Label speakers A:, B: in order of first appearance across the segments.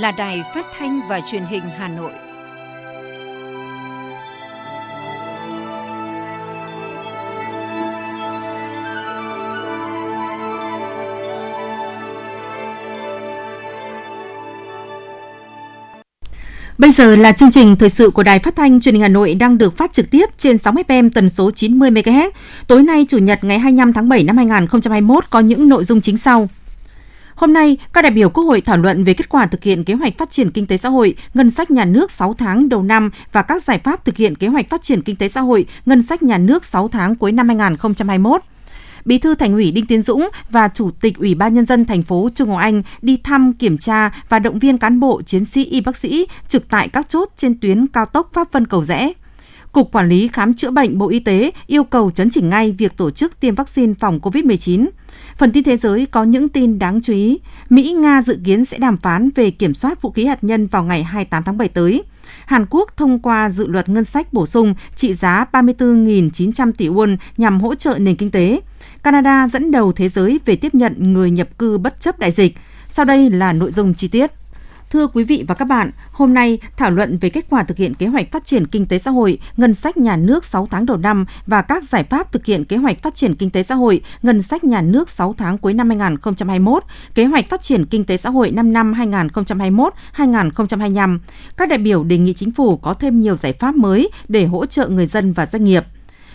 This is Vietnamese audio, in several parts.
A: là Đài Phát thanh và Truyền hình Hà Nội. Bây giờ là chương trình thời sự của Đài Phát thanh Truyền hình Hà Nội đang được phát trực tiếp trên 6 FM tần số 90 MHz. Tối nay, chủ nhật ngày 25 tháng 7 năm 2021 có những nội dung chính sau. Hôm nay, các đại biểu Quốc hội thảo luận về kết quả thực hiện kế hoạch phát triển kinh tế xã hội, ngân sách nhà nước 6 tháng đầu năm và các giải pháp thực hiện kế hoạch phát triển kinh tế xã hội, ngân sách nhà nước 6 tháng cuối năm 2021. Bí thư Thành ủy Đinh Tiến Dũng và Chủ tịch Ủy ban nhân dân thành phố Trương Ngọc Anh đi thăm, kiểm tra và động viên cán bộ, chiến sĩ, y bác sĩ trực tại các chốt trên tuyến cao tốc Pháp Vân Cầu Rẽ. Cục Quản lý Khám chữa bệnh Bộ Y tế yêu cầu chấn chỉnh ngay việc tổ chức tiêm vaccine phòng COVID-19. Phần tin thế giới có những tin đáng chú ý. Mỹ, Nga dự kiến sẽ đàm phán về kiểm soát vũ khí hạt nhân vào ngày 28 tháng 7 tới. Hàn Quốc thông qua dự luật ngân sách bổ sung trị giá 34.900 tỷ won nhằm hỗ trợ nền kinh tế. Canada dẫn đầu thế giới về tiếp nhận người nhập cư bất chấp đại dịch. Sau đây là nội dung chi tiết. Thưa quý vị và các bạn, hôm nay thảo luận về kết quả thực hiện kế hoạch phát triển kinh tế xã hội, ngân sách nhà nước 6 tháng đầu năm và các giải pháp thực hiện kế hoạch phát triển kinh tế xã hội, ngân sách nhà nước 6 tháng cuối năm 2021, kế hoạch phát triển kinh tế xã hội 5 năm 2021-2025. Các đại biểu đề nghị chính phủ có thêm nhiều giải pháp mới để hỗ trợ người dân và doanh nghiệp –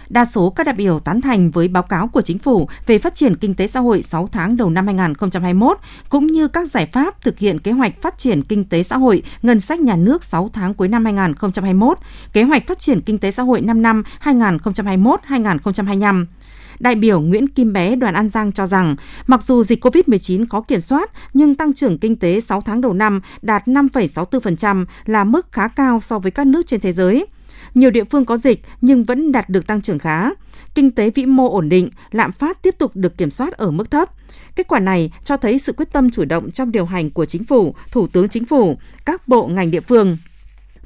A: Đa số các đại biểu tán thành với báo cáo của chính phủ về phát triển kinh tế xã hội 6 tháng đầu năm 2021 cũng như các giải pháp thực hiện kế hoạch phát triển kinh tế xã hội, ngân sách nhà nước 6 tháng cuối năm 2021, kế hoạch phát triển kinh tế xã hội 5 năm 2021-2025. Đại biểu Nguyễn Kim Bé đoàn An Giang cho rằng, mặc dù dịch COVID-19 có kiểm soát, nhưng tăng trưởng kinh tế 6 tháng đầu năm đạt 5,64% là mức khá cao so với các nước trên thế giới. Nhiều địa phương có dịch nhưng vẫn đạt được tăng trưởng khá. Kinh tế vĩ mô ổn định, lạm phát tiếp tục được kiểm soát ở mức thấp. Kết quả này cho thấy sự quyết tâm chủ động trong điều hành của chính phủ, thủ tướng chính phủ, các bộ ngành địa phương.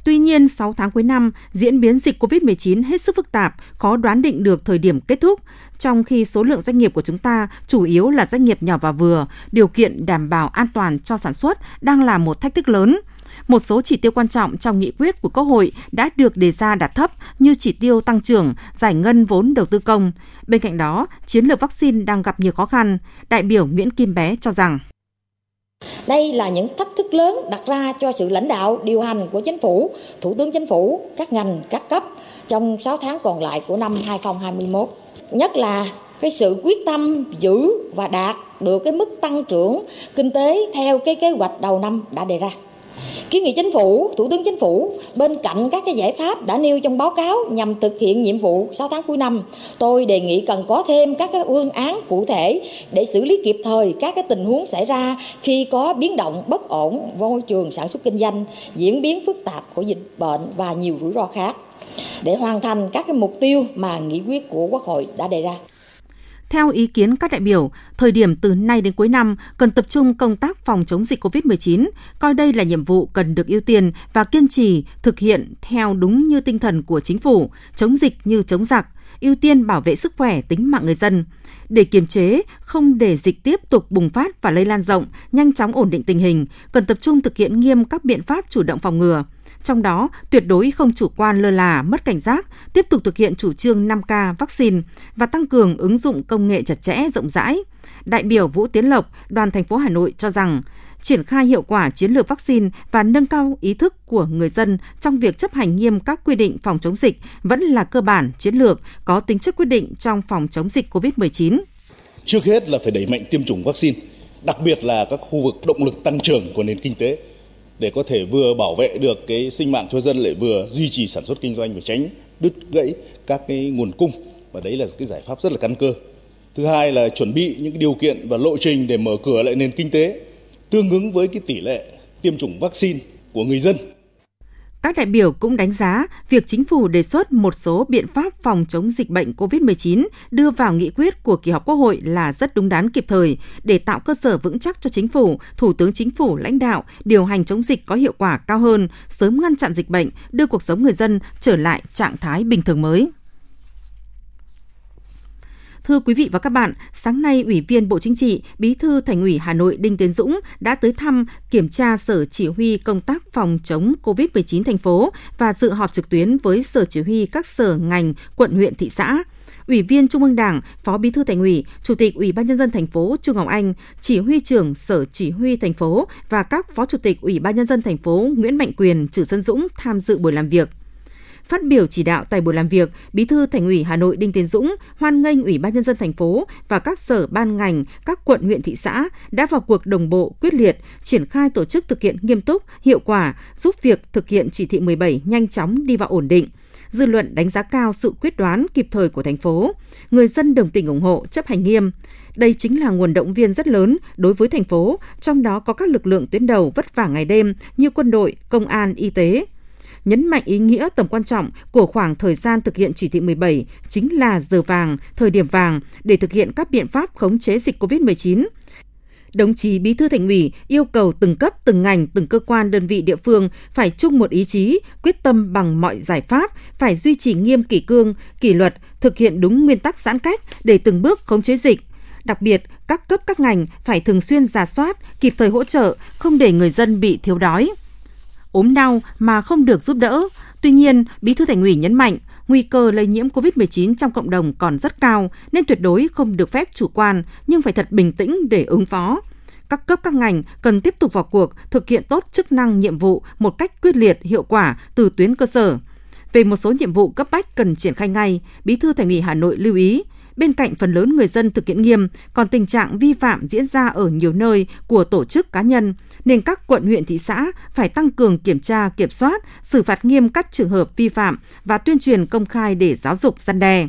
A: Tuy nhiên, 6 tháng cuối năm, diễn biến dịch COVID-19 hết sức phức tạp, khó đoán định được thời điểm kết thúc, trong khi số lượng doanh nghiệp của chúng ta chủ yếu là doanh nghiệp nhỏ và vừa, điều kiện đảm bảo an toàn cho sản xuất đang là một thách thức lớn một số chỉ tiêu quan trọng trong nghị quyết của Quốc hội đã được đề ra đạt thấp như chỉ tiêu tăng trưởng, giải ngân vốn đầu tư công. Bên cạnh đó, chiến lược vaccine đang gặp nhiều khó khăn. Đại biểu Nguyễn Kim Bé cho rằng
B: đây là những thách thức lớn đặt ra cho sự lãnh đạo điều hành của chính phủ, thủ tướng chính phủ, các ngành, các cấp trong 6 tháng còn lại của năm 2021. Nhất là cái sự quyết tâm giữ và đạt được cái mức tăng trưởng kinh tế theo cái kế hoạch đầu năm đã đề ra. Kiến nghị chính phủ, Thủ tướng Chính phủ bên cạnh các cái giải pháp đã nêu trong báo cáo nhằm thực hiện nhiệm vụ 6 tháng cuối năm, tôi đề nghị cần có thêm các cái phương án cụ thể để xử lý kịp thời các cái tình huống xảy ra khi có biến động bất ổn môi trường sản xuất kinh doanh, diễn biến phức tạp của dịch bệnh và nhiều rủi ro khác để hoàn thành các cái mục tiêu mà nghị quyết của Quốc hội đã đề ra.
A: Theo ý kiến các đại biểu, thời điểm từ nay đến cuối năm cần tập trung công tác phòng chống dịch COVID-19, coi đây là nhiệm vụ cần được ưu tiên và kiên trì thực hiện theo đúng như tinh thần của chính phủ, chống dịch như chống giặc, ưu tiên bảo vệ sức khỏe tính mạng người dân. Để kiềm chế, không để dịch tiếp tục bùng phát và lây lan rộng, nhanh chóng ổn định tình hình, cần tập trung thực hiện nghiêm các biện pháp chủ động phòng ngừa – trong đó, tuyệt đối không chủ quan lơ là, mất cảnh giác, tiếp tục thực hiện chủ trương 5K vaccine và tăng cường ứng dụng công nghệ chặt chẽ rộng rãi. Đại biểu Vũ Tiến Lộc, đoàn thành phố Hà Nội cho rằng, triển khai hiệu quả chiến lược vaccine và nâng cao ý thức của người dân trong việc chấp hành nghiêm các quy định phòng chống dịch vẫn là cơ bản chiến lược có tính chất quyết định trong phòng chống dịch COVID-19.
C: Trước hết là phải đẩy mạnh tiêm chủng vaccine, đặc biệt là các khu vực động lực tăng trưởng của nền kinh tế để có thể vừa bảo vệ được cái sinh mạng cho dân lại vừa duy trì sản xuất kinh doanh và tránh đứt gãy các cái nguồn cung. Và đấy là cái giải pháp rất là căn cơ. Thứ hai là chuẩn bị những cái điều kiện và lộ trình để mở cửa lại nền kinh tế, tương ứng với cái tỷ lệ tiêm chủng vaccine của người dân
A: các đại biểu cũng đánh giá việc chính phủ đề xuất một số biện pháp phòng chống dịch bệnh COVID-19 đưa vào nghị quyết của kỳ họp Quốc hội là rất đúng đắn kịp thời để tạo cơ sở vững chắc cho chính phủ, Thủ tướng Chính phủ lãnh đạo điều hành chống dịch có hiệu quả cao hơn, sớm ngăn chặn dịch bệnh, đưa cuộc sống người dân trở lại trạng thái bình thường mới. Thưa quý vị và các bạn, sáng nay Ủy viên Bộ Chính trị, Bí thư Thành ủy Hà Nội Đinh Tiến Dũng đã tới thăm kiểm tra Sở Chỉ huy công tác phòng chống COVID-19 thành phố và dự họp trực tuyến với Sở Chỉ huy các sở ngành, quận huyện thị xã. Ủy viên Trung ương Đảng, Phó Bí thư Thành ủy, Chủ tịch Ủy ban nhân dân thành phố trương Ngọc Anh, Chỉ huy trưởng Sở Chỉ huy thành phố và các Phó Chủ tịch Ủy ban nhân dân thành phố Nguyễn Mạnh Quyền, Trử Xuân Dũng tham dự buổi làm việc. Phát biểu chỉ đạo tại buổi làm việc, Bí thư Thành ủy Hà Nội Đinh Tiến Dũng hoan nghênh Ủy ban nhân dân thành phố và các sở ban ngành, các quận huyện thị xã đã vào cuộc đồng bộ, quyết liệt, triển khai tổ chức thực hiện nghiêm túc, hiệu quả, giúp việc thực hiện chỉ thị 17 nhanh chóng đi vào ổn định dư luận đánh giá cao sự quyết đoán kịp thời của thành phố. Người dân đồng tình ủng hộ, chấp hành nghiêm. Đây chính là nguồn động viên rất lớn đối với thành phố, trong đó có các lực lượng tuyến đầu vất vả ngày đêm như quân đội, công an, y tế, nhấn mạnh ý nghĩa tầm quan trọng của khoảng thời gian thực hiện chỉ thị 17 chính là giờ vàng, thời điểm vàng để thực hiện các biện pháp khống chế dịch COVID-19. Đồng chí Bí thư Thành ủy yêu cầu từng cấp, từng ngành, từng cơ quan đơn vị địa phương phải chung một ý chí, quyết tâm bằng mọi giải pháp, phải duy trì nghiêm kỷ cương, kỷ luật, thực hiện đúng nguyên tắc giãn cách để từng bước khống chế dịch. Đặc biệt, các cấp các ngành phải thường xuyên giả soát, kịp thời hỗ trợ, không để người dân bị thiếu đói ốm đau mà không được giúp đỡ. Tuy nhiên, Bí thư Thành ủy nhấn mạnh, nguy cơ lây nhiễm COVID-19 trong cộng đồng còn rất cao nên tuyệt đối không được phép chủ quan nhưng phải thật bình tĩnh để ứng phó. Các cấp các ngành cần tiếp tục vào cuộc thực hiện tốt chức năng nhiệm vụ một cách quyết liệt, hiệu quả từ tuyến cơ sở. Về một số nhiệm vụ cấp bách cần triển khai ngay, Bí thư Thành ủy Hà Nội lưu ý bên cạnh phần lớn người dân thực hiện nghiêm, còn tình trạng vi phạm diễn ra ở nhiều nơi của tổ chức cá nhân, nên các quận huyện thị xã phải tăng cường kiểm tra, kiểm soát, xử phạt nghiêm các trường hợp vi phạm và tuyên truyền công khai để giáo dục gian đe.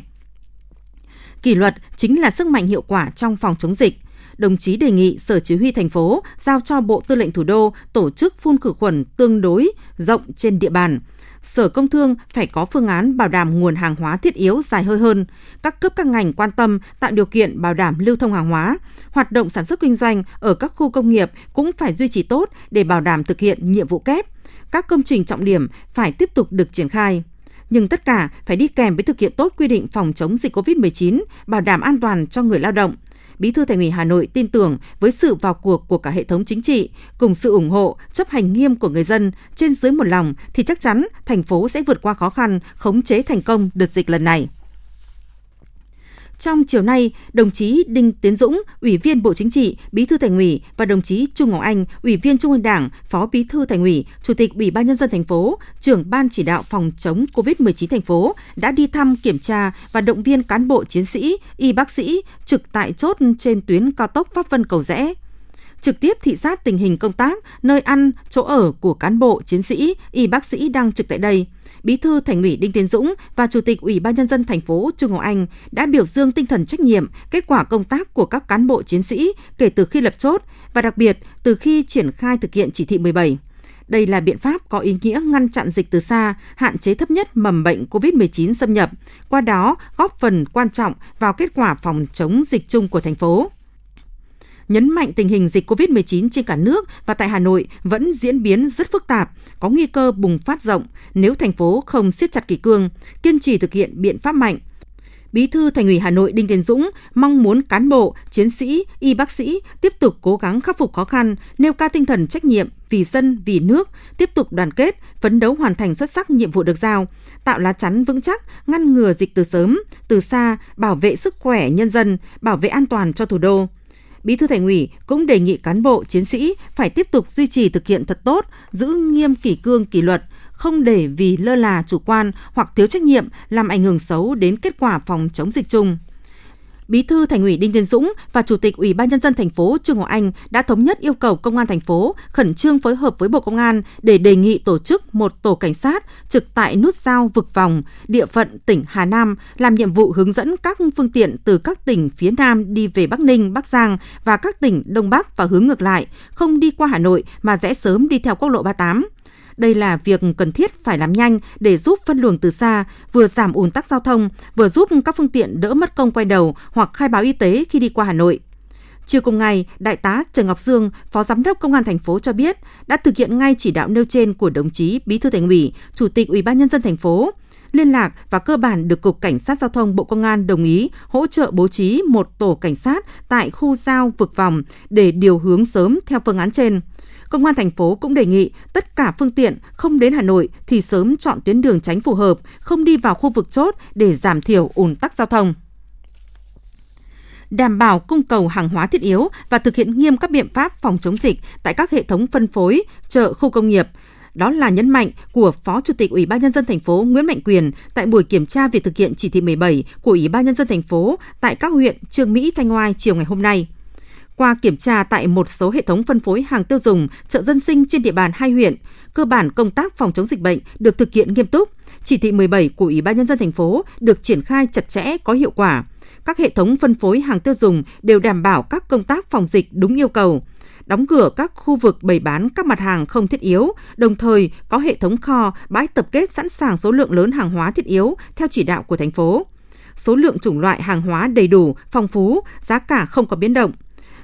A: Kỷ luật chính là sức mạnh hiệu quả trong phòng chống dịch đồng chí đề nghị Sở Chỉ huy thành phố giao cho Bộ Tư lệnh Thủ đô tổ chức phun khử khuẩn tương đối rộng trên địa bàn, Sở Công Thương phải có phương án bảo đảm nguồn hàng hóa thiết yếu dài hơi hơn. Các cấp các ngành quan tâm tạo điều kiện bảo đảm lưu thông hàng hóa. Hoạt động sản xuất kinh doanh ở các khu công nghiệp cũng phải duy trì tốt để bảo đảm thực hiện nhiệm vụ kép. Các công trình trọng điểm phải tiếp tục được triển khai nhưng tất cả phải đi kèm với thực hiện tốt quy định phòng chống dịch COVID-19, bảo đảm an toàn cho người lao động. Bí thư Thành ủy Hà Nội tin tưởng với sự vào cuộc của cả hệ thống chính trị, cùng sự ủng hộ, chấp hành nghiêm của người dân trên dưới một lòng thì chắc chắn thành phố sẽ vượt qua khó khăn, khống chế thành công đợt dịch lần này. Trong chiều nay, đồng chí Đinh Tiến Dũng, Ủy viên Bộ Chính trị, Bí thư Thành ủy và đồng chí Trung Ngọc Anh, Ủy viên Trung ương Đảng, Phó Bí thư Thành ủy, Chủ tịch Ủy ban nhân dân thành phố, trưởng ban chỉ đạo phòng chống COVID-19 thành phố đã đi thăm kiểm tra và động viên cán bộ chiến sĩ, y bác sĩ trực tại chốt trên tuyến cao tốc Pháp Vân Cầu Rẽ. Trực tiếp thị sát tình hình công tác, nơi ăn, chỗ ở của cán bộ, chiến sĩ, y bác sĩ đang trực tại đây – Bí thư Thành ủy Đinh Tiến Dũng và Chủ tịch Ủy ban nhân dân thành phố Trung Ngọc Anh đã biểu dương tinh thần trách nhiệm, kết quả công tác của các cán bộ chiến sĩ kể từ khi lập chốt và đặc biệt từ khi triển khai thực hiện chỉ thị 17. Đây là biện pháp có ý nghĩa ngăn chặn dịch từ xa, hạn chế thấp nhất mầm bệnh COVID-19 xâm nhập, qua đó góp phần quan trọng vào kết quả phòng chống dịch chung của thành phố nhấn mạnh tình hình dịch COVID-19 trên cả nước và tại Hà Nội vẫn diễn biến rất phức tạp, có nguy cơ bùng phát rộng nếu thành phố không siết chặt kỷ cương, kiên trì thực hiện biện pháp mạnh. Bí thư Thành ủy Hà Nội Đinh Tiến Dũng mong muốn cán bộ, chiến sĩ, y bác sĩ tiếp tục cố gắng khắc phục khó khăn, nêu cao tinh thần trách nhiệm vì dân, vì nước, tiếp tục đoàn kết, phấn đấu hoàn thành xuất sắc nhiệm vụ được giao, tạo lá chắn vững chắc, ngăn ngừa dịch từ sớm, từ xa, bảo vệ sức khỏe nhân dân, bảo vệ an toàn cho thủ đô. Bí thư Thành ủy cũng đề nghị cán bộ chiến sĩ phải tiếp tục duy trì thực hiện thật tốt, giữ nghiêm kỷ cương kỷ luật, không để vì lơ là chủ quan hoặc thiếu trách nhiệm làm ảnh hưởng xấu đến kết quả phòng chống dịch chung. Bí thư Thành ủy Đinh Tiến Dũng và Chủ tịch Ủy ban nhân dân thành phố Trương Ngọc Anh đã thống nhất yêu cầu Công an thành phố khẩn trương phối hợp với Bộ Công an để đề nghị tổ chức một tổ cảnh sát trực tại nút giao vực vòng địa phận tỉnh Hà Nam làm nhiệm vụ hướng dẫn các phương tiện từ các tỉnh phía Nam đi về Bắc Ninh, Bắc Giang và các tỉnh Đông Bắc và hướng ngược lại, không đi qua Hà Nội mà rẽ sớm đi theo quốc lộ 38 đây là việc cần thiết phải làm nhanh để giúp phân luồng từ xa, vừa giảm ùn tắc giao thông, vừa giúp các phương tiện đỡ mất công quay đầu hoặc khai báo y tế khi đi qua Hà Nội. Chiều cùng ngày, Đại tá Trần Ngọc Dương, Phó Giám đốc Công an thành phố cho biết đã thực hiện ngay chỉ đạo nêu trên của đồng chí Bí thư Thành ủy, Chủ tịch Ủy ban nhân dân thành phố liên lạc và cơ bản được Cục Cảnh sát Giao thông Bộ Công an đồng ý hỗ trợ bố trí một tổ cảnh sát tại khu giao vực vòng để điều hướng sớm theo phương án trên. Công an thành phố cũng đề nghị tất cả phương tiện không đến Hà Nội thì sớm chọn tuyến đường tránh phù hợp, không đi vào khu vực chốt để giảm thiểu ùn tắc giao thông đảm bảo cung cầu hàng hóa thiết yếu và thực hiện nghiêm các biện pháp phòng chống dịch tại các hệ thống phân phối, chợ, khu công nghiệp. Đó là nhấn mạnh của Phó Chủ tịch Ủy ban nhân dân thành phố Nguyễn Mạnh Quyền tại buổi kiểm tra việc thực hiện chỉ thị 17 của Ủy ban nhân dân thành phố tại các huyện Trương Mỹ, Thanh Oai chiều ngày hôm nay. Qua kiểm tra tại một số hệ thống phân phối hàng tiêu dùng, chợ dân sinh trên địa bàn hai huyện, cơ bản công tác phòng chống dịch bệnh được thực hiện nghiêm túc. Chỉ thị 17 của Ủy ban nhân dân thành phố được triển khai chặt chẽ có hiệu quả các hệ thống phân phối hàng tiêu dùng đều đảm bảo các công tác phòng dịch đúng yêu cầu, đóng cửa các khu vực bày bán các mặt hàng không thiết yếu, đồng thời có hệ thống kho, bãi tập kết sẵn sàng số lượng lớn hàng hóa thiết yếu theo chỉ đạo của thành phố. Số lượng chủng loại hàng hóa đầy đủ, phong phú, giá cả không có biến động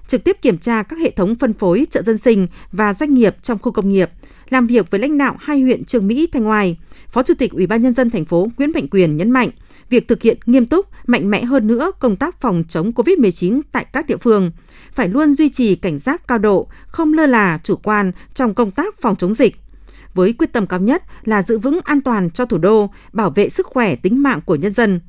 A: trực tiếp kiểm tra các hệ thống phân phối chợ dân sinh và doanh nghiệp trong khu công nghiệp, làm việc với lãnh đạo hai huyện Trường Mỹ, Thanh Oai. Phó Chủ tịch Ủy ban nhân dân thành phố Nguyễn Mạnh Quyền nhấn mạnh, việc thực hiện nghiêm túc, mạnh mẽ hơn nữa công tác phòng chống COVID-19 tại các địa phương, phải luôn duy trì cảnh giác cao độ, không lơ là chủ quan trong công tác phòng chống dịch. Với quyết tâm cao nhất là giữ vững an toàn cho thủ đô, bảo vệ sức khỏe tính mạng của nhân dân.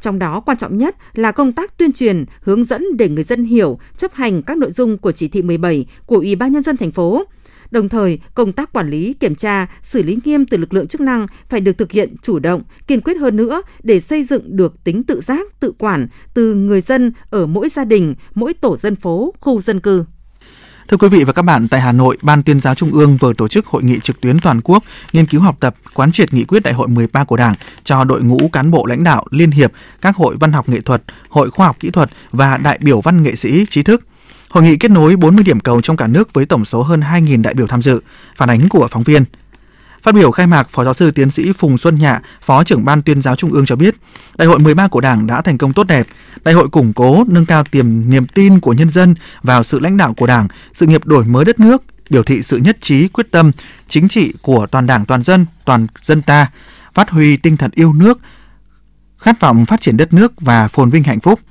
A: Trong đó quan trọng nhất là công tác tuyên truyền, hướng dẫn để người dân hiểu, chấp hành các nội dung của chỉ thị 17 của Ủy ban nhân dân thành phố, Đồng thời, công tác quản lý, kiểm tra, xử lý nghiêm từ lực lượng chức năng phải được thực hiện chủ động, kiên quyết hơn nữa để xây dựng được tính tự giác, tự quản từ người dân ở mỗi gia đình, mỗi tổ dân phố, khu dân cư.
D: Thưa quý vị và các bạn, tại Hà Nội, Ban tuyên giáo Trung ương vừa tổ chức hội nghị trực tuyến toàn quốc nghiên cứu học tập quán triệt nghị quyết đại hội 13 của Đảng cho đội ngũ cán bộ lãnh đạo liên hiệp, các hội văn học nghệ thuật, hội khoa học kỹ thuật và đại biểu văn nghệ sĩ trí thức Hội nghị kết nối 40 điểm cầu trong cả nước với tổng số hơn 2.000 đại biểu tham dự. Phản ánh của phóng viên. Phát biểu khai mạc, Phó giáo sư tiến sĩ Phùng Xuân Nhạ, Phó trưởng Ban tuyên giáo Trung ương cho biết, Đại hội 13 của Đảng đã thành công tốt đẹp. Đại hội củng cố, nâng cao tiềm niềm tin của nhân dân vào sự lãnh đạo của Đảng, sự nghiệp đổi mới đất nước, biểu thị sự nhất trí, quyết tâm, chính trị của toàn Đảng, toàn dân, toàn dân ta, phát huy tinh thần yêu nước, khát vọng phát triển đất nước và phồn vinh hạnh phúc –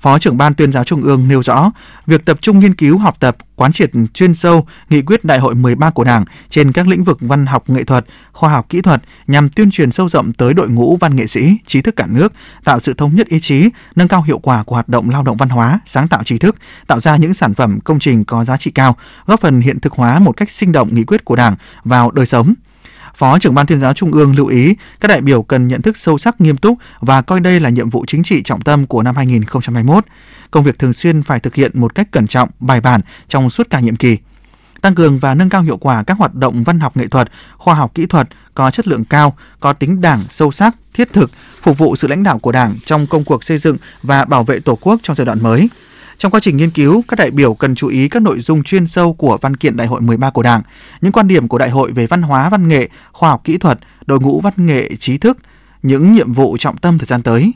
D: Phó trưởng ban tuyên giáo Trung ương nêu rõ, việc tập trung nghiên cứu học tập, quán triệt chuyên sâu nghị quyết đại hội 13 của Đảng trên các lĩnh vực văn học nghệ thuật, khoa học kỹ thuật nhằm tuyên truyền sâu rộng tới đội ngũ văn nghệ sĩ, trí thức cả nước, tạo sự thống nhất ý chí, nâng cao hiệu quả của hoạt động lao động văn hóa, sáng tạo trí thức, tạo ra những sản phẩm công trình có giá trị cao, góp phần hiện thực hóa một cách sinh động nghị quyết của Đảng vào đời sống, Phó trưởng ban tuyên giáo Trung ương lưu ý các đại biểu cần nhận thức sâu sắc nghiêm túc và coi đây là nhiệm vụ chính trị trọng tâm của năm 2021. Công việc thường xuyên phải thực hiện một cách cẩn trọng, bài bản trong suốt cả nhiệm kỳ tăng cường và nâng cao hiệu quả các hoạt động văn học nghệ thuật, khoa học kỹ thuật có chất lượng cao, có tính đảng sâu sắc, thiết thực, phục vụ sự lãnh đạo của Đảng trong công cuộc xây dựng và bảo vệ Tổ quốc trong giai đoạn mới. Trong quá trình nghiên cứu, các đại biểu cần chú ý các nội dung chuyên sâu của văn kiện Đại hội 13 của Đảng, những quan điểm của đại hội về văn hóa, văn nghệ, khoa học kỹ thuật, đội ngũ văn nghệ trí thức, những nhiệm vụ trọng tâm thời gian tới.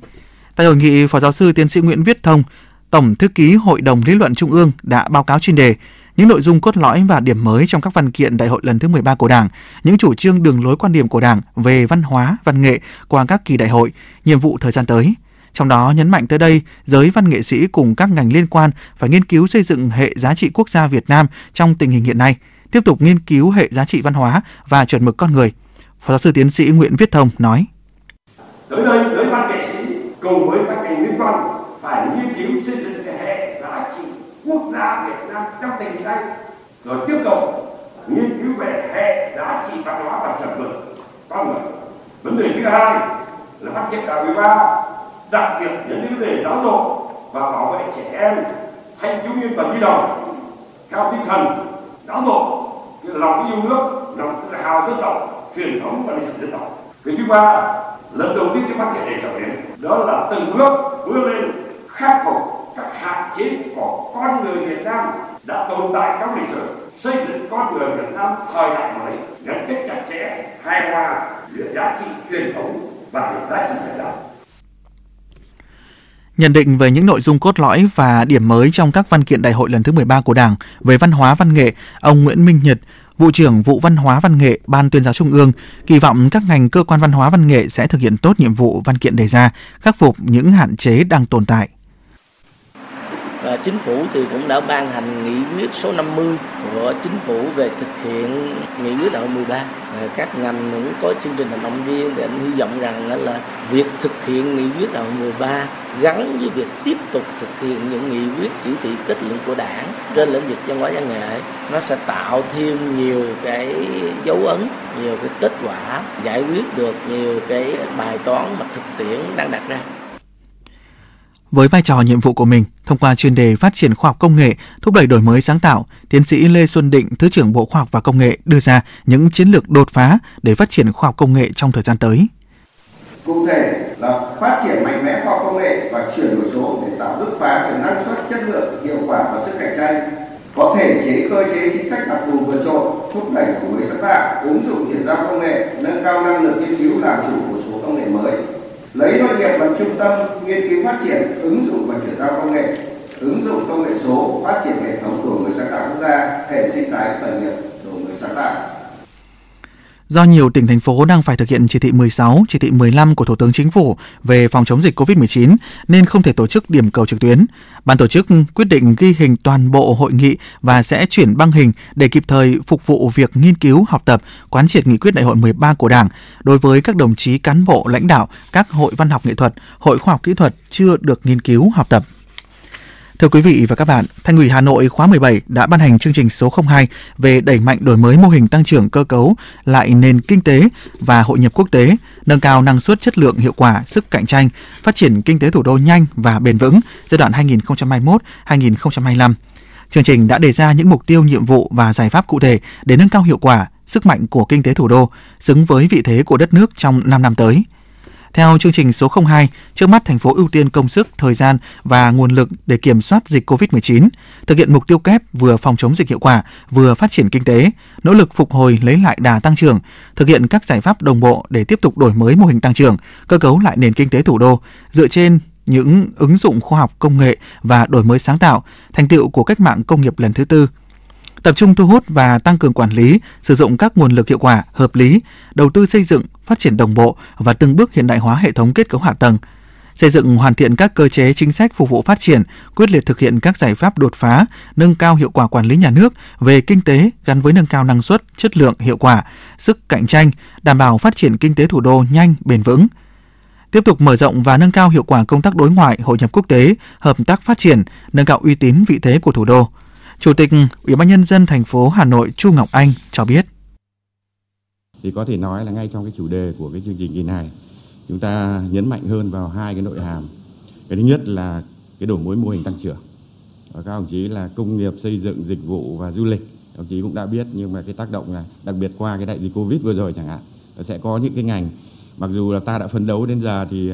D: Tại hội nghị, Phó giáo sư tiến sĩ Nguyễn Viết Thông, Tổng thư ký Hội đồng lý luận Trung ương đã báo cáo chuyên đề những nội dung cốt lõi và điểm mới trong các văn kiện đại hội lần thứ 13 của Đảng, những chủ trương đường lối quan điểm của Đảng về văn hóa, văn nghệ qua các kỳ đại hội, nhiệm vụ thời gian tới. Trong đó nhấn mạnh tới đây, giới văn nghệ sĩ cùng các ngành liên quan phải nghiên cứu xây dựng hệ giá trị quốc gia Việt Nam trong tình hình hiện nay, tiếp tục nghiên cứu hệ giá trị văn hóa và chuẩn mực con người. Phó giáo sư tiến sĩ Nguyễn Viết Thông nói.
E: Tới đây, giới văn nghệ sĩ cùng với các ngành liên quan phải nghiên cứu xây dựng hệ giá trị quốc gia Việt Nam trong tình hình này, rồi tiếp tục nghiên cứu về hệ giá trị văn hóa và chuẩn mực con người. Vấn đề thứ hai là phát triển đại 13 đặc biệt những vấn đề giáo dục và bảo vệ trẻ em, thanh thiếu niên và nhi đồng. Theo tinh thần giáo dục lòng yêu nước, lòng tự hào dân tộc, truyền thống và lịch sử dân tộc. Cái thứ ba, lần đầu tiên trong phát triển đề cập đến đó là từng bước vươn lên khắc phục các hạn chế của con người Việt Nam đã tồn tại trong lịch sử, xây dựng con người Việt Nam thời đại mới, gắn kết chặt chẽ, hài hòa giữa giá trị truyền thống và giá trị hiện đại
D: Nhận định về những nội dung cốt lõi và điểm mới trong các văn kiện đại hội lần thứ 13 của Đảng về văn hóa văn nghệ, ông Nguyễn Minh Nhật, Vụ trưởng Vụ Văn hóa Văn nghệ Ban tuyên giáo Trung ương kỳ vọng các ngành cơ quan văn hóa văn nghệ sẽ thực hiện tốt nhiệm vụ văn kiện đề ra, khắc phục những hạn chế đang tồn tại
F: chính phủ thì cũng đã ban hành nghị quyết số 50 của chính phủ về thực hiện nghị quyết đại 13 các ngành cũng có chương trình hành động riêng thì anh hy vọng rằng là việc thực hiện nghị quyết đại 13 gắn với việc tiếp tục thực hiện những nghị quyết chỉ thị kết luận của đảng trên lĩnh vực văn hóa văn nghệ. Nó sẽ tạo thêm nhiều cái dấu ấn, nhiều cái kết quả giải quyết được nhiều cái bài toán mà thực tiễn đang đặt ra
D: với vai trò nhiệm vụ của mình, thông qua chuyên đề phát triển khoa học công nghệ, thúc đẩy đổi mới sáng tạo, tiến sĩ Lê Xuân Định, Thứ trưởng Bộ Khoa học và Công nghệ đưa ra những chiến lược đột phá để phát triển khoa học công nghệ trong thời gian tới.
G: Cụ thể là phát triển mạnh mẽ khoa học công nghệ và chuyển đổi số để tạo bứt phá về năng suất, chất lượng, hiệu quả và sức cạnh tranh, có thể chế cơ chế chính sách đặc thù vượt trội, thúc đẩy đổi mới sáng tạo, ứng dụng chuyển giao công nghệ, nâng cao năng lực nghiên cứu làm chủ của số công nghệ mới, lấy doanh nghiệp làm trung tâm nghiên cứu phát triển, ứng dụng và chuyển giao công nghệ, ứng dụng công nghệ số, phát triển hệ thống đổi mới sáng tạo quốc gia, hệ sinh thái khởi nghiệp đổi mới sáng tạo
D: Do nhiều tỉnh thành phố đang phải thực hiện chỉ thị 16, chỉ thị 15 của Thủ tướng Chính phủ về phòng chống dịch COVID-19 nên không thể tổ chức điểm cầu trực tuyến. Ban tổ chức quyết định ghi hình toàn bộ hội nghị và sẽ chuyển băng hình để kịp thời phục vụ việc nghiên cứu, học tập, quán triệt nghị quyết đại hội 13 của Đảng đối với các đồng chí cán bộ lãnh đạo các hội văn học nghệ thuật, hội khoa học kỹ thuật chưa được nghiên cứu, học tập. Thưa quý vị và các bạn, Thành ủy Hà Nội khóa 17 đã ban hành chương trình số 02 về đẩy mạnh đổi mới mô hình tăng trưởng cơ cấu lại nền kinh tế và hội nhập quốc tế, nâng cao năng suất chất lượng hiệu quả, sức cạnh tranh, phát triển kinh tế thủ đô nhanh và bền vững giai đoạn 2021-2025. Chương trình đã đề ra những mục tiêu, nhiệm vụ và giải pháp cụ thể để nâng cao hiệu quả, sức mạnh của kinh tế thủ đô, xứng với vị thế của đất nước trong 5 năm tới – theo chương trình số 02, trước mắt thành phố ưu tiên công sức, thời gian và nguồn lực để kiểm soát dịch COVID-19, thực hiện mục tiêu kép vừa phòng chống dịch hiệu quả, vừa phát triển kinh tế, nỗ lực phục hồi lấy lại đà tăng trưởng, thực hiện các giải pháp đồng bộ để tiếp tục đổi mới mô hình tăng trưởng, cơ cấu lại nền kinh tế thủ đô dựa trên những ứng dụng khoa học công nghệ và đổi mới sáng tạo, thành tựu của cách mạng công nghiệp lần thứ tư – tập trung thu hút và tăng cường quản lý, sử dụng các nguồn lực hiệu quả, hợp lý, đầu tư xây dựng, phát triển đồng bộ và từng bước hiện đại hóa hệ thống kết cấu hạ tầng, xây dựng hoàn thiện các cơ chế chính sách phục vụ phát triển, quyết liệt thực hiện các giải pháp đột phá, nâng cao hiệu quả quản lý nhà nước về kinh tế gắn với nâng cao năng suất, chất lượng, hiệu quả, sức cạnh tranh, đảm bảo phát triển kinh tế thủ đô nhanh, bền vững. Tiếp tục mở rộng và nâng cao hiệu quả công tác đối ngoại, hội nhập quốc tế, hợp tác phát triển, nâng cao uy tín vị thế của thủ đô. Chủ tịch Ủy ban nhân dân thành phố Hà Nội Chu Ngọc Anh cho biết.
H: Thì có thể nói là ngay trong cái chủ đề của cái chương trình kỳ này, chúng ta nhấn mạnh hơn vào hai cái nội hàm. Cái thứ nhất là cái đổi mới mô hình tăng trưởng. Và các đồng chí là công nghiệp, xây dựng, dịch vụ và du lịch. Đồng chí cũng đã biết nhưng mà cái tác động là đặc biệt qua cái đại dịch Covid vừa rồi chẳng hạn, sẽ có những cái ngành mặc dù là ta đã phấn đấu đến giờ thì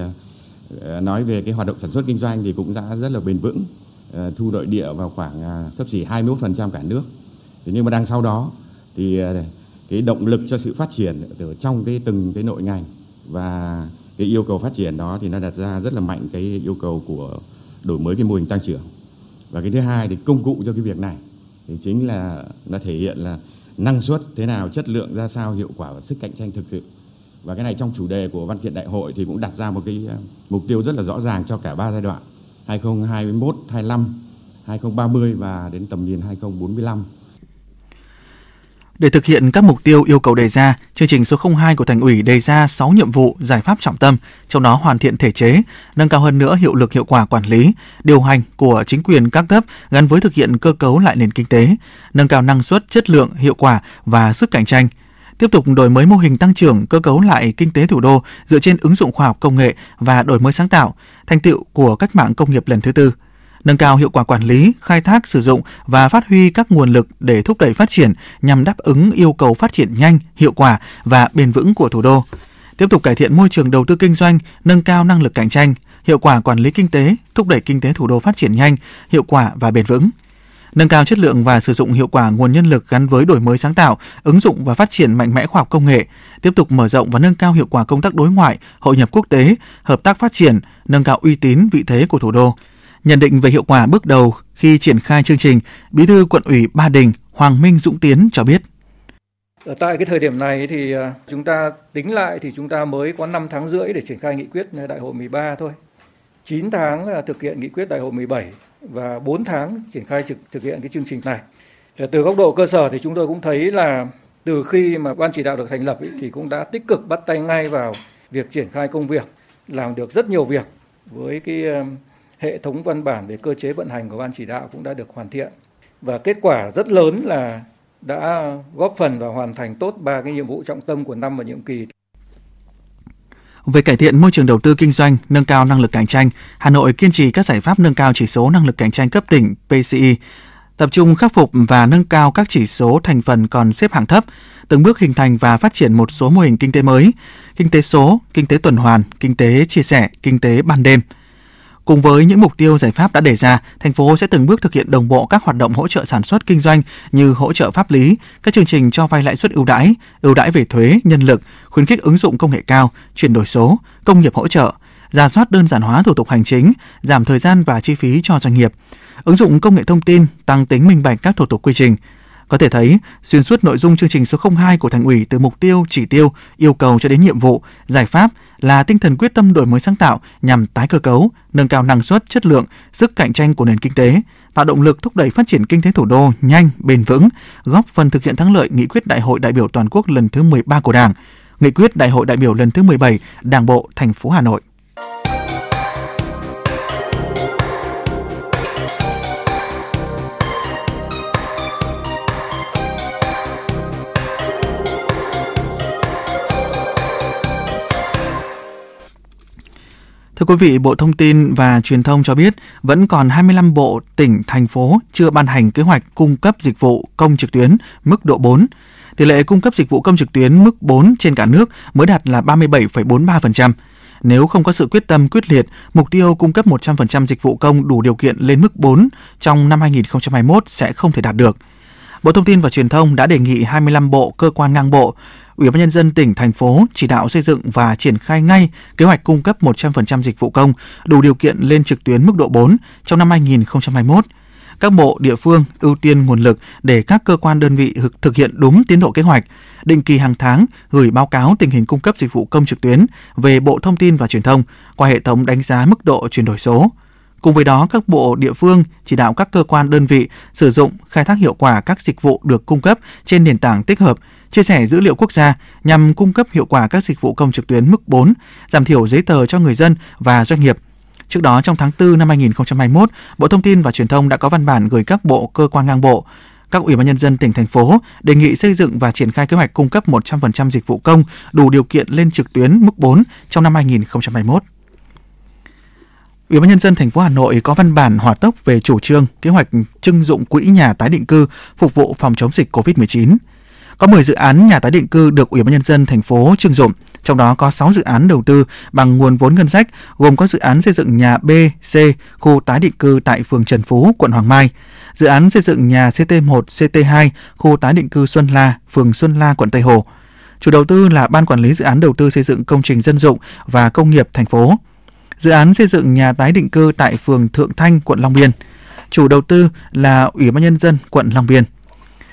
H: ờ, nói về cái hoạt động sản xuất kinh doanh thì cũng đã rất là bền vững Ờ, thu nội địa vào khoảng à, sấp xỉ 21% cả nước. Thế nhưng mà đằng sau đó thì à, cái động lực cho sự phát triển ở trong cái từng cái nội ngành và cái yêu cầu phát triển đó thì nó đặt ra rất là mạnh cái yêu cầu của đổi mới cái mô hình tăng trưởng. Và cái thứ hai thì công cụ cho cái việc này thì chính là nó thể hiện là năng suất thế nào, chất lượng ra sao, hiệu quả và sức cạnh tranh thực sự. Và cái này trong chủ đề của văn kiện đại hội thì cũng đặt ra một cái à, mục tiêu rất là rõ ràng cho cả ba giai đoạn. 2021, 25, 2030 và đến tầm nhìn 2045.
D: Để thực hiện các mục tiêu yêu cầu đề ra, chương trình số 02 của Thành ủy đề ra 6 nhiệm vụ, giải pháp trọng tâm, trong đó hoàn thiện thể chế, nâng cao hơn nữa hiệu lực hiệu quả quản lý, điều hành của chính quyền các cấp gắn với thực hiện cơ cấu lại nền kinh tế, nâng cao năng suất, chất lượng, hiệu quả và sức cạnh tranh, tiếp tục đổi mới mô hình tăng trưởng, cơ cấu lại kinh tế thủ đô dựa trên ứng dụng khoa học công nghệ và đổi mới sáng tạo, thành tựu của cách mạng công nghiệp lần thứ tư nâng cao hiệu quả quản lý, khai thác, sử dụng và phát huy các nguồn lực để thúc đẩy phát triển nhằm đáp ứng yêu cầu phát triển nhanh, hiệu quả và bền vững của thủ đô. Tiếp tục cải thiện môi trường đầu tư kinh doanh, nâng cao năng lực cạnh tranh, hiệu quả quản lý kinh tế, thúc đẩy kinh tế thủ đô phát triển nhanh, hiệu quả và bền vững nâng cao chất lượng và sử dụng hiệu quả nguồn nhân lực gắn với đổi mới sáng tạo, ứng dụng và phát triển mạnh mẽ khoa học công nghệ, tiếp tục mở rộng và nâng cao hiệu quả công tác đối ngoại, hội nhập quốc tế, hợp tác phát triển, nâng cao uy tín vị thế của thủ đô. Nhận định về hiệu quả bước đầu khi triển khai chương trình, Bí thư quận ủy Ba Đình Hoàng Minh Dũng Tiến cho biết.
I: Ở tại cái thời điểm này thì à, chúng ta tính lại thì chúng ta mới có 5 tháng rưỡi để triển khai nghị quyết đại hội 13 thôi. 9 tháng thực hiện nghị quyết đại hội 17 và 4 tháng triển khai thực, thực hiện cái chương trình này. Ờ, từ góc độ cơ sở thì chúng tôi cũng thấy là từ khi mà ban chỉ đạo được thành lập ý, thì cũng đã tích cực bắt tay ngay vào việc triển khai công việc, làm được rất nhiều việc với cái ờ, hệ thống văn bản về cơ chế vận hành của ban chỉ đạo cũng đã được hoàn thiện và kết quả rất lớn là đã góp phần và hoàn thành tốt ba cái nhiệm vụ trọng tâm của năm và nhiệm kỳ.
D: Về cải thiện môi trường đầu tư kinh doanh, nâng cao năng lực cạnh tranh, Hà Nội kiên trì các giải pháp nâng cao chỉ số năng lực cạnh tranh cấp tỉnh PCI, tập trung khắc phục và nâng cao các chỉ số thành phần còn xếp hạng thấp, từng bước hình thành và phát triển một số mô hình kinh tế mới, kinh tế số, kinh tế tuần hoàn, kinh tế chia sẻ, kinh tế ban đêm – Cùng với những mục tiêu giải pháp đã đề ra, thành phố sẽ từng bước thực hiện đồng bộ các hoạt động hỗ trợ sản xuất kinh doanh như hỗ trợ pháp lý, các chương trình cho vay lãi suất ưu đãi, ưu đãi về thuế, nhân lực, khuyến khích ứng dụng công nghệ cao, chuyển đổi số, công nghiệp hỗ trợ, ra soát đơn giản hóa thủ tục hành chính, giảm thời gian và chi phí cho doanh nghiệp, ứng dụng công nghệ thông tin, tăng tính minh bạch các thủ tục quy trình, có thể thấy, xuyên suốt nội dung chương trình số 02 của Thành ủy từ mục tiêu, chỉ tiêu, yêu cầu cho đến nhiệm vụ, giải pháp là tinh thần quyết tâm đổi mới sáng tạo nhằm tái cơ cấu, nâng cao năng suất, chất lượng, sức cạnh tranh của nền kinh tế, tạo động lực thúc đẩy phát triển kinh tế thủ đô nhanh, bền vững, góp phần thực hiện thắng lợi nghị quyết Đại hội đại biểu toàn quốc lần thứ 13 của Đảng, nghị quyết Đại hội đại biểu lần thứ 17 Đảng bộ thành phố Hà Nội. Thưa quý vị, Bộ Thông tin và Truyền thông cho biết vẫn còn 25 bộ, tỉnh, thành phố chưa ban hành kế hoạch cung cấp dịch vụ công trực tuyến mức độ 4. Tỷ lệ cung cấp dịch vụ công trực tuyến mức 4 trên cả nước mới đạt là 37,43%. Nếu không có sự quyết tâm quyết liệt, mục tiêu cung cấp 100% dịch vụ công đủ điều kiện lên mức 4 trong năm 2021 sẽ không thể đạt được. Bộ Thông tin và Truyền thông đã đề nghị 25 bộ, cơ quan ngang bộ Ủy ban nhân dân tỉnh thành phố chỉ đạo xây dựng và triển khai ngay kế hoạch cung cấp 100% dịch vụ công đủ điều kiện lên trực tuyến mức độ 4 trong năm 2021 các bộ địa phương ưu tiên nguồn lực để các cơ quan đơn vị thực hiện đúng tiến độ kế hoạch, định kỳ hàng tháng gửi báo cáo tình hình cung cấp dịch vụ công trực tuyến về Bộ Thông tin và Truyền thông qua hệ thống đánh giá mức độ chuyển đổi số. Cùng với đó, các bộ địa phương chỉ đạo các cơ quan đơn vị sử dụng khai thác hiệu quả các dịch vụ được cung cấp trên nền tảng tích hợp chia sẻ dữ liệu quốc gia nhằm cung cấp hiệu quả các dịch vụ công trực tuyến mức 4, giảm thiểu giấy tờ cho người dân và doanh nghiệp. Trước đó, trong tháng 4 năm 2021, Bộ Thông tin và Truyền thông đã có văn bản gửi các bộ, cơ quan ngang bộ, các ủy ban nhân dân tỉnh thành phố đề nghị xây dựng và triển khai kế hoạch cung cấp 100% dịch vụ công đủ điều kiện lên trực tuyến mức 4 trong năm 2021. Ủy ban nhân dân thành phố Hà Nội có văn bản hỏa tốc về chủ trương kế hoạch trưng dụng quỹ nhà tái định cư phục vụ phòng chống dịch COVID-19. Có 10 dự án nhà tái định cư được Ủy ban nhân dân thành phố trưng dụng, trong đó có 6 dự án đầu tư bằng nguồn vốn ngân sách, gồm có dự án xây dựng nhà B, C, khu tái định cư tại phường Trần Phú, quận Hoàng Mai, dự án xây dựng nhà CT1, CT2, khu tái định cư Xuân La, phường Xuân La, quận Tây Hồ. Chủ đầu tư là Ban Quản lý Dự án Đầu tư xây dựng công trình dân dụng và công nghiệp thành phố. Dự án xây dựng nhà tái định cư tại phường Thượng Thanh, quận Long Biên. Chủ đầu tư là Ủy ban Nhân dân quận Long Biên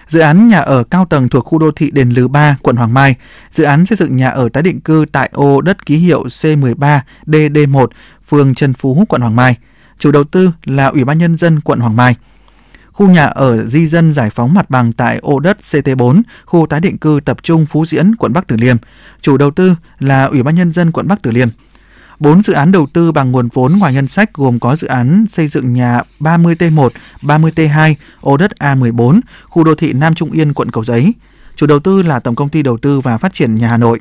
D: dự án nhà ở cao tầng thuộc khu đô thị Đền Lừ 3, quận Hoàng Mai, dự án xây dựng nhà ở tái định cư tại ô đất ký hiệu C13 DD1, phường Trần Phú, quận Hoàng Mai. Chủ đầu tư là Ủy ban Nhân dân quận Hoàng Mai. Khu nhà ở di dân giải phóng mặt bằng tại ô đất CT4, khu tái định cư tập trung Phú Diễn, quận Bắc Từ Liêm. Chủ đầu tư là Ủy ban Nhân dân quận Bắc Từ Liêm. 4 dự án đầu tư bằng nguồn vốn ngoài ngân sách gồm có dự án xây dựng nhà 30T1, 30T2, ô đất A14, khu đô thị Nam Trung Yên, quận Cầu Giấy. Chủ đầu tư là Tổng công ty Đầu tư và Phát triển nhà Hà Nội.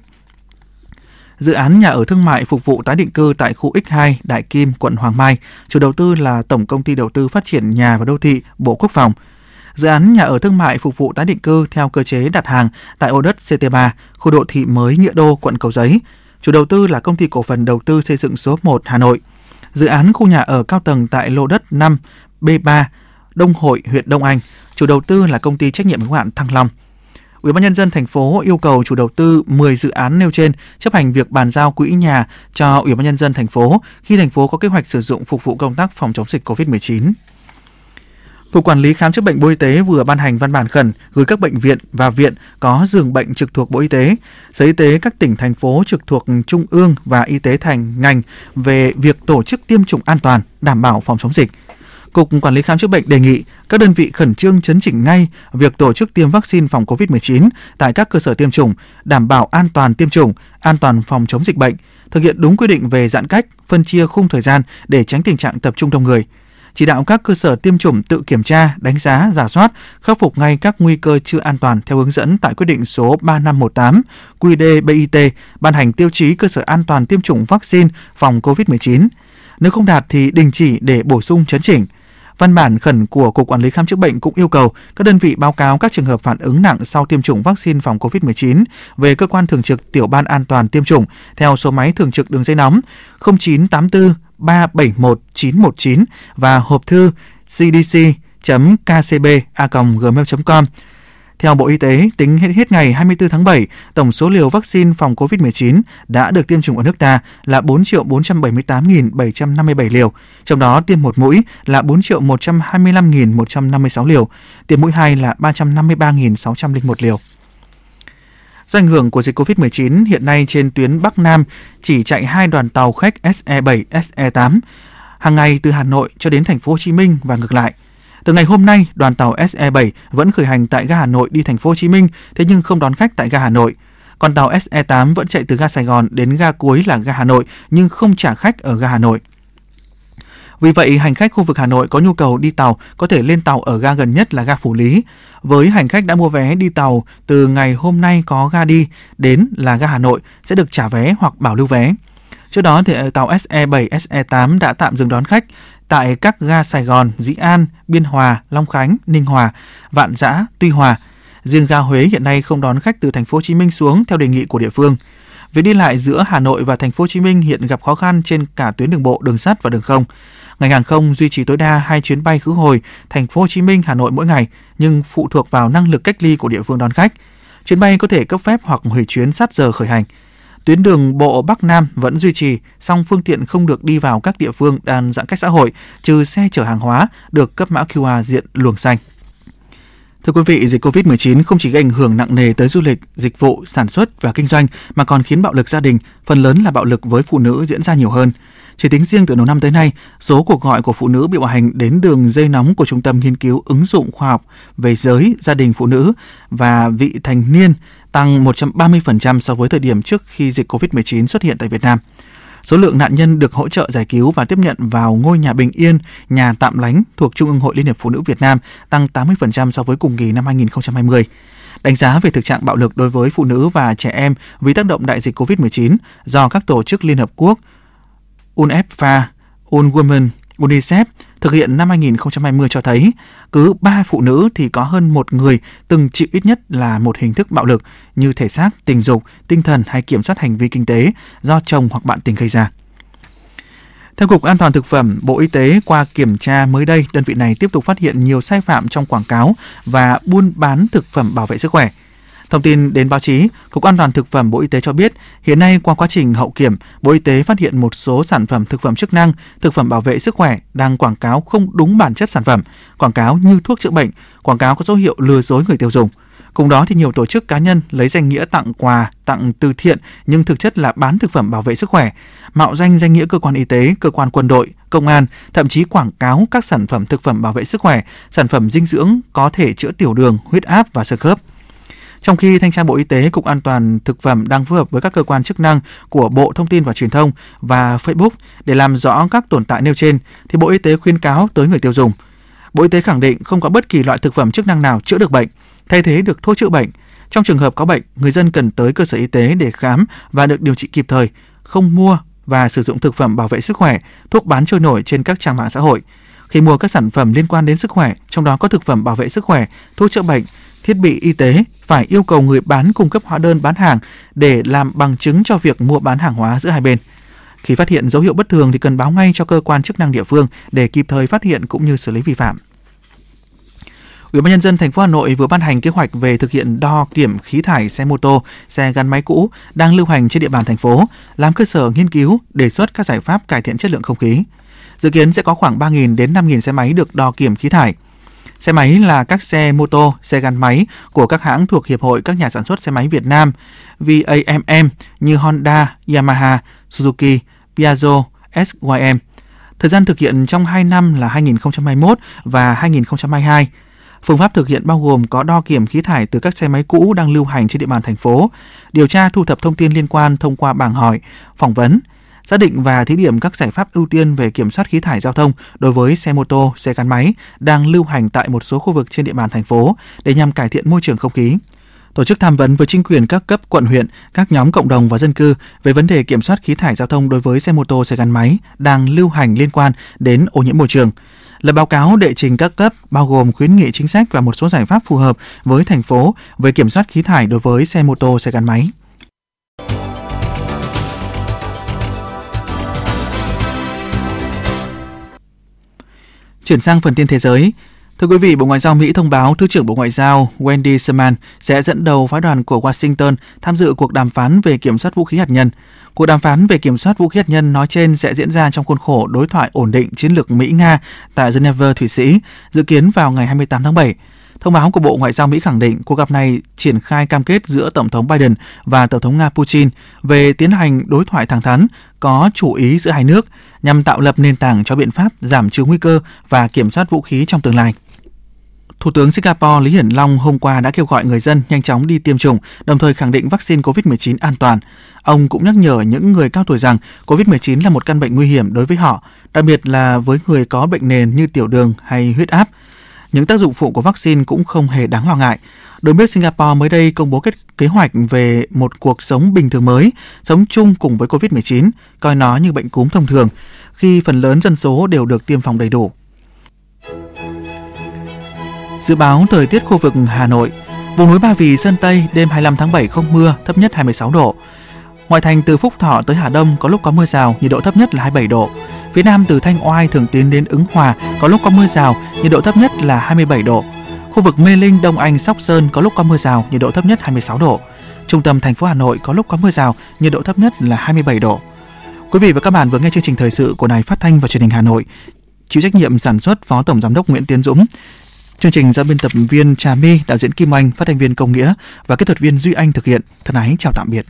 D: Dự án nhà ở thương mại phục vụ tái định cư tại khu X2 Đại Kim, quận Hoàng Mai. Chủ đầu tư là Tổng công ty Đầu tư Phát triển nhà và đô thị Bộ Quốc phòng. Dự án nhà ở thương mại phục vụ tái định cư theo cơ chế đặt hàng tại ô đất CT3, khu đô thị mới Nghĩa Đô, quận Cầu Giấy. Chủ đầu tư là công ty cổ phần đầu tư xây dựng số 1 Hà Nội. Dự án khu nhà ở cao tầng tại lô đất 5 B3 Đông Hội, huyện Đông Anh. Chủ đầu tư là công ty trách nhiệm hữu hạn Thăng Long. Ủy ban nhân dân thành phố yêu cầu chủ đầu tư 10 dự án nêu trên chấp hành việc bàn giao quỹ nhà cho Ủy ban nhân dân thành phố khi thành phố có kế hoạch sử dụng phục vụ công tác phòng chống dịch COVID-19. Cục Quản lý Khám chữa bệnh Bộ Y tế vừa ban hành văn bản khẩn gửi các bệnh viện và viện có giường bệnh trực thuộc Bộ Y tế, Sở Y tế các tỉnh, thành phố trực thuộc Trung ương và Y tế thành ngành về việc tổ chức tiêm chủng an toàn, đảm bảo phòng chống dịch. Cục Quản lý Khám chữa bệnh đề nghị các đơn vị khẩn trương chấn chỉnh ngay việc tổ chức tiêm vaccine phòng COVID-19 tại các cơ sở tiêm chủng, đảm bảo an toàn tiêm chủng, an toàn phòng chống dịch bệnh, thực hiện đúng quy định về giãn cách, phân chia khung thời gian để tránh tình trạng tập trung đông người chỉ đạo các cơ sở tiêm chủng tự kiểm tra, đánh giá, giả soát, khắc phục ngay các nguy cơ chưa an toàn theo hướng dẫn tại quyết định số 3518 QĐ-BIT ban hành tiêu chí cơ sở an toàn tiêm chủng vaccine phòng COVID-19. Nếu không đạt thì đình chỉ để bổ sung chấn chỉnh. Văn bản khẩn của Cục Quản lý Khám chữa bệnh cũng yêu cầu các đơn vị báo cáo các trường hợp phản ứng nặng sau tiêm chủng vaccine phòng COVID-19 về cơ quan thường trực Tiểu ban An toàn tiêm chủng theo số máy thường trực đường dây nóng 0984 371919 và hộp thư cdc.kcb.gmail.com. Theo Bộ Y tế, tính hết, hết ngày 24 tháng 7, tổng số liều vaccine phòng COVID-19 đã được tiêm chủng ở nước ta là 4 478.757 liều, trong đó tiêm một mũi là 4 125.156 liều, tiêm mũi hai là 353.601 liều. Do ảnh hưởng của dịch COVID-19, hiện nay trên tuyến Bắc Nam chỉ chạy hai đoàn tàu khách SE7, SE8 hàng ngày từ Hà Nội cho đến thành phố Hồ Chí Minh và ngược lại. Từ ngày hôm nay, đoàn tàu SE7 vẫn khởi hành tại ga Hà Nội đi thành phố Hồ Chí Minh, thế nhưng không đón khách tại ga Hà Nội. Còn tàu SE8 vẫn chạy từ ga Sài Gòn đến ga cuối là ga Hà Nội nhưng không trả khách ở ga Hà Nội. Vì vậy, hành khách khu vực Hà Nội có nhu cầu đi tàu có thể lên tàu ở ga gần nhất là ga Phủ Lý. Với hành khách đã mua vé đi tàu từ ngày hôm nay có ga đi đến là ga Hà Nội sẽ được trả vé hoặc bảo lưu vé. Trước đó thì ờ, tàu SE7, SE8 đã tạm dừng đón khách tại các ga Sài Gòn, Dĩ An, Biên Hòa, Long Khánh, Ninh Hòa, Vạn Giã, Tuy Hòa. Riêng ga Huế hiện nay không đón khách từ thành phố Hồ Chí Minh xuống theo đề nghị của địa phương. Việc đi lại giữa Hà Nội và thành phố Hồ Chí Minh hiện gặp khó khăn trên cả tuyến đường bộ, đường sắt và đường không. Ngành hàng không duy trì tối đa hai chuyến bay khứ hồi thành phố Hồ Chí Minh Hà Nội mỗi ngày, nhưng phụ thuộc vào năng lực cách ly của địa phương đón khách. Chuyến bay có thể cấp phép hoặc hủy chuyến sát giờ khởi hành. Tuyến đường bộ Bắc Nam vẫn duy trì, song phương tiện không được đi vào các địa phương đang giãn cách xã hội, trừ xe chở hàng hóa được cấp mã QR diện luồng xanh. Thưa quý vị, dịch COVID-19 không chỉ gây ảnh hưởng nặng nề tới du lịch, dịch vụ, sản xuất và kinh doanh mà còn khiến bạo lực gia đình, phần lớn là bạo lực với phụ nữ diễn ra nhiều hơn. Chỉ tính riêng từ đầu năm tới nay, số cuộc gọi của phụ nữ bị bạo hành đến đường dây nóng của Trung tâm Nghiên cứu ứng dụng khoa học về giới, gia đình phụ nữ và vị thành niên tăng 130% so với thời điểm trước khi dịch COVID-19 xuất hiện tại Việt Nam. Số lượng nạn nhân được hỗ trợ giải cứu và tiếp nhận vào ngôi nhà bình yên, nhà tạm lánh thuộc Trung ương Hội Liên hiệp Phụ nữ Việt Nam tăng 80% so với cùng kỳ năm 2020 đánh giá về thực trạng bạo lực đối với phụ nữ và trẻ em vì tác động đại dịch COVID-19 do các tổ chức Liên Hợp Quốc, UNFPA, UNWomen, UNICEF thực hiện năm 2020 cho thấy cứ 3 phụ nữ thì có hơn một người từng chịu ít nhất là một hình thức bạo lực như thể xác, tình dục, tinh thần hay kiểm soát hành vi kinh tế do chồng hoặc bạn tình gây ra. Theo Cục An toàn Thực phẩm, Bộ Y tế qua kiểm tra mới đây, đơn vị này tiếp tục phát hiện nhiều sai phạm trong quảng cáo và buôn bán thực phẩm bảo vệ sức khỏe – Thông tin đến báo chí, Cục An toàn Thực phẩm Bộ Y tế cho biết, hiện nay qua quá trình hậu kiểm, Bộ Y tế phát hiện một số sản phẩm thực phẩm chức năng, thực phẩm bảo vệ sức khỏe đang quảng cáo không đúng bản chất sản phẩm, quảng cáo như thuốc chữa bệnh, quảng cáo có dấu hiệu lừa dối người tiêu dùng. Cùng đó thì nhiều tổ chức cá nhân lấy danh nghĩa tặng quà, tặng từ thiện nhưng thực chất là bán thực phẩm bảo vệ sức khỏe, mạo danh danh nghĩa cơ quan y tế, cơ quan quân đội, công an, thậm chí quảng cáo các sản phẩm thực phẩm bảo vệ sức khỏe, sản phẩm dinh dưỡng có thể chữa tiểu đường, huyết áp và sơ khớp. Trong khi Thanh tra Bộ Y tế, Cục An toàn Thực phẩm đang phối hợp với các cơ quan chức năng của Bộ Thông tin và Truyền thông và Facebook để làm rõ các tồn tại nêu trên, thì Bộ Y tế khuyên cáo tới người tiêu dùng. Bộ Y tế khẳng định không có bất kỳ loại thực phẩm chức năng nào chữa được bệnh, thay thế được thuốc chữa bệnh. Trong trường hợp có bệnh, người dân cần tới cơ sở y tế để khám và được điều trị kịp thời, không mua và sử dụng thực phẩm bảo vệ sức khỏe, thuốc bán trôi nổi trên các trang mạng xã hội. Khi mua các sản phẩm liên quan đến sức khỏe, trong đó có thực phẩm bảo vệ sức khỏe, thuốc chữa bệnh, thiết bị y tế phải yêu cầu người bán cung cấp hóa đơn bán hàng để làm bằng chứng cho việc mua bán hàng hóa giữa hai bên. Khi phát hiện dấu hiệu bất thường thì cần báo ngay cho cơ quan chức năng địa phương để kịp thời phát hiện cũng như xử lý vi phạm. Ủy ban nhân dân thành phố Hà Nội vừa ban hành kế hoạch về thực hiện đo kiểm khí thải xe mô tô, xe gắn máy cũ đang lưu hành trên địa bàn thành phố, làm cơ sở nghiên cứu, đề xuất các giải pháp cải thiện chất lượng không khí. Dự kiến sẽ có khoảng 3.000 đến 5.000 xe máy được đo kiểm khí thải. Xe máy là các xe mô tô, xe gắn máy của các hãng thuộc Hiệp hội các nhà sản xuất xe máy Việt Nam VAMM như Honda, Yamaha, Suzuki, Piaggio, SYM. Thời gian thực hiện trong 2 năm là 2021 và 2022. Phương pháp thực hiện bao gồm có đo kiểm khí thải từ các xe máy cũ đang lưu hành trên địa bàn thành phố, điều tra thu thập thông tin liên quan thông qua bảng hỏi, phỏng vấn, xác định và thí điểm các giải pháp ưu tiên về kiểm soát khí thải giao thông đối với xe mô tô, xe gắn máy đang lưu hành tại một số khu vực trên địa bàn thành phố để nhằm cải thiện môi trường không khí. Tổ chức tham vấn với chính quyền các cấp quận huyện, các nhóm cộng đồng và dân cư về vấn đề kiểm soát khí thải giao thông đối với xe mô tô, xe gắn máy đang lưu hành liên quan đến ô nhiễm môi trường là báo cáo đệ trình các cấp bao gồm khuyến nghị chính sách và một số giải pháp phù hợp với thành phố về kiểm soát khí thải đối với xe mô tô, xe gắn máy. Chuyển sang phần tin thế giới, Thưa quý vị, Bộ Ngoại giao Mỹ thông báo Thứ trưởng Bộ Ngoại giao Wendy Sherman sẽ dẫn đầu phái đoàn của Washington tham dự cuộc đàm phán về kiểm soát vũ khí hạt nhân. Cuộc đàm phán về kiểm soát vũ khí hạt nhân nói trên sẽ diễn ra trong khuôn khổ đối thoại ổn định chiến lược Mỹ-Nga tại Geneva, Thụy Sĩ, dự kiến vào ngày 28 tháng 7. Thông báo của Bộ Ngoại giao Mỹ khẳng định cuộc gặp này triển khai cam kết giữa Tổng thống Biden và Tổng thống Nga Putin về tiến hành đối thoại thẳng thắn, có chủ ý giữa hai nước nhằm tạo lập nền tảng cho biện pháp giảm trừ nguy cơ và kiểm soát vũ khí trong tương lai. Thủ tướng Singapore Lý Hiển Long hôm qua đã kêu gọi người dân nhanh chóng đi tiêm chủng, đồng thời khẳng định vaccine COVID-19 an toàn. Ông cũng nhắc nhở những người cao tuổi rằng COVID-19 là một căn bệnh nguy hiểm đối với họ, đặc biệt là với người có bệnh nền như tiểu đường hay huyết áp. Những tác dụng phụ của vaccine cũng không hề đáng lo ngại. Đối biết Singapore mới đây công bố kết kế hoạch về một cuộc sống bình thường mới, sống chung cùng với COVID-19, coi nó như bệnh cúm thông thường, khi phần lớn dân số đều được tiêm phòng đầy đủ. Dự báo thời tiết khu vực Hà Nội, vùng núi Ba Vì, Sơn Tây đêm 25 tháng 7 không mưa, thấp nhất 26 độ. Ngoại thành từ Phúc Thọ tới Hà Đông có lúc có mưa rào, nhiệt độ thấp nhất là 27 độ. Phía Nam từ Thanh Oai thường tiến đến Ứng Hòa có lúc có mưa rào, nhiệt độ thấp nhất là 27 độ. Khu vực Mê Linh, Đông Anh, Sóc Sơn có lúc có mưa rào, nhiệt độ thấp nhất 26 độ. Trung tâm thành phố Hà Nội có lúc có mưa rào, nhiệt độ thấp nhất là 27 độ. Quý vị và các bạn vừa nghe chương trình thời sự của Đài Phát thanh và Truyền hình Hà Nội. Chịu trách nhiệm sản xuất Phó Tổng giám đốc Nguyễn Tiến Dũng. Chương trình do biên tập viên Trà My, đạo diễn Kim Anh, phát thanh viên Công Nghĩa và kỹ thuật viên Duy Anh thực hiện. Thân ái chào tạm biệt.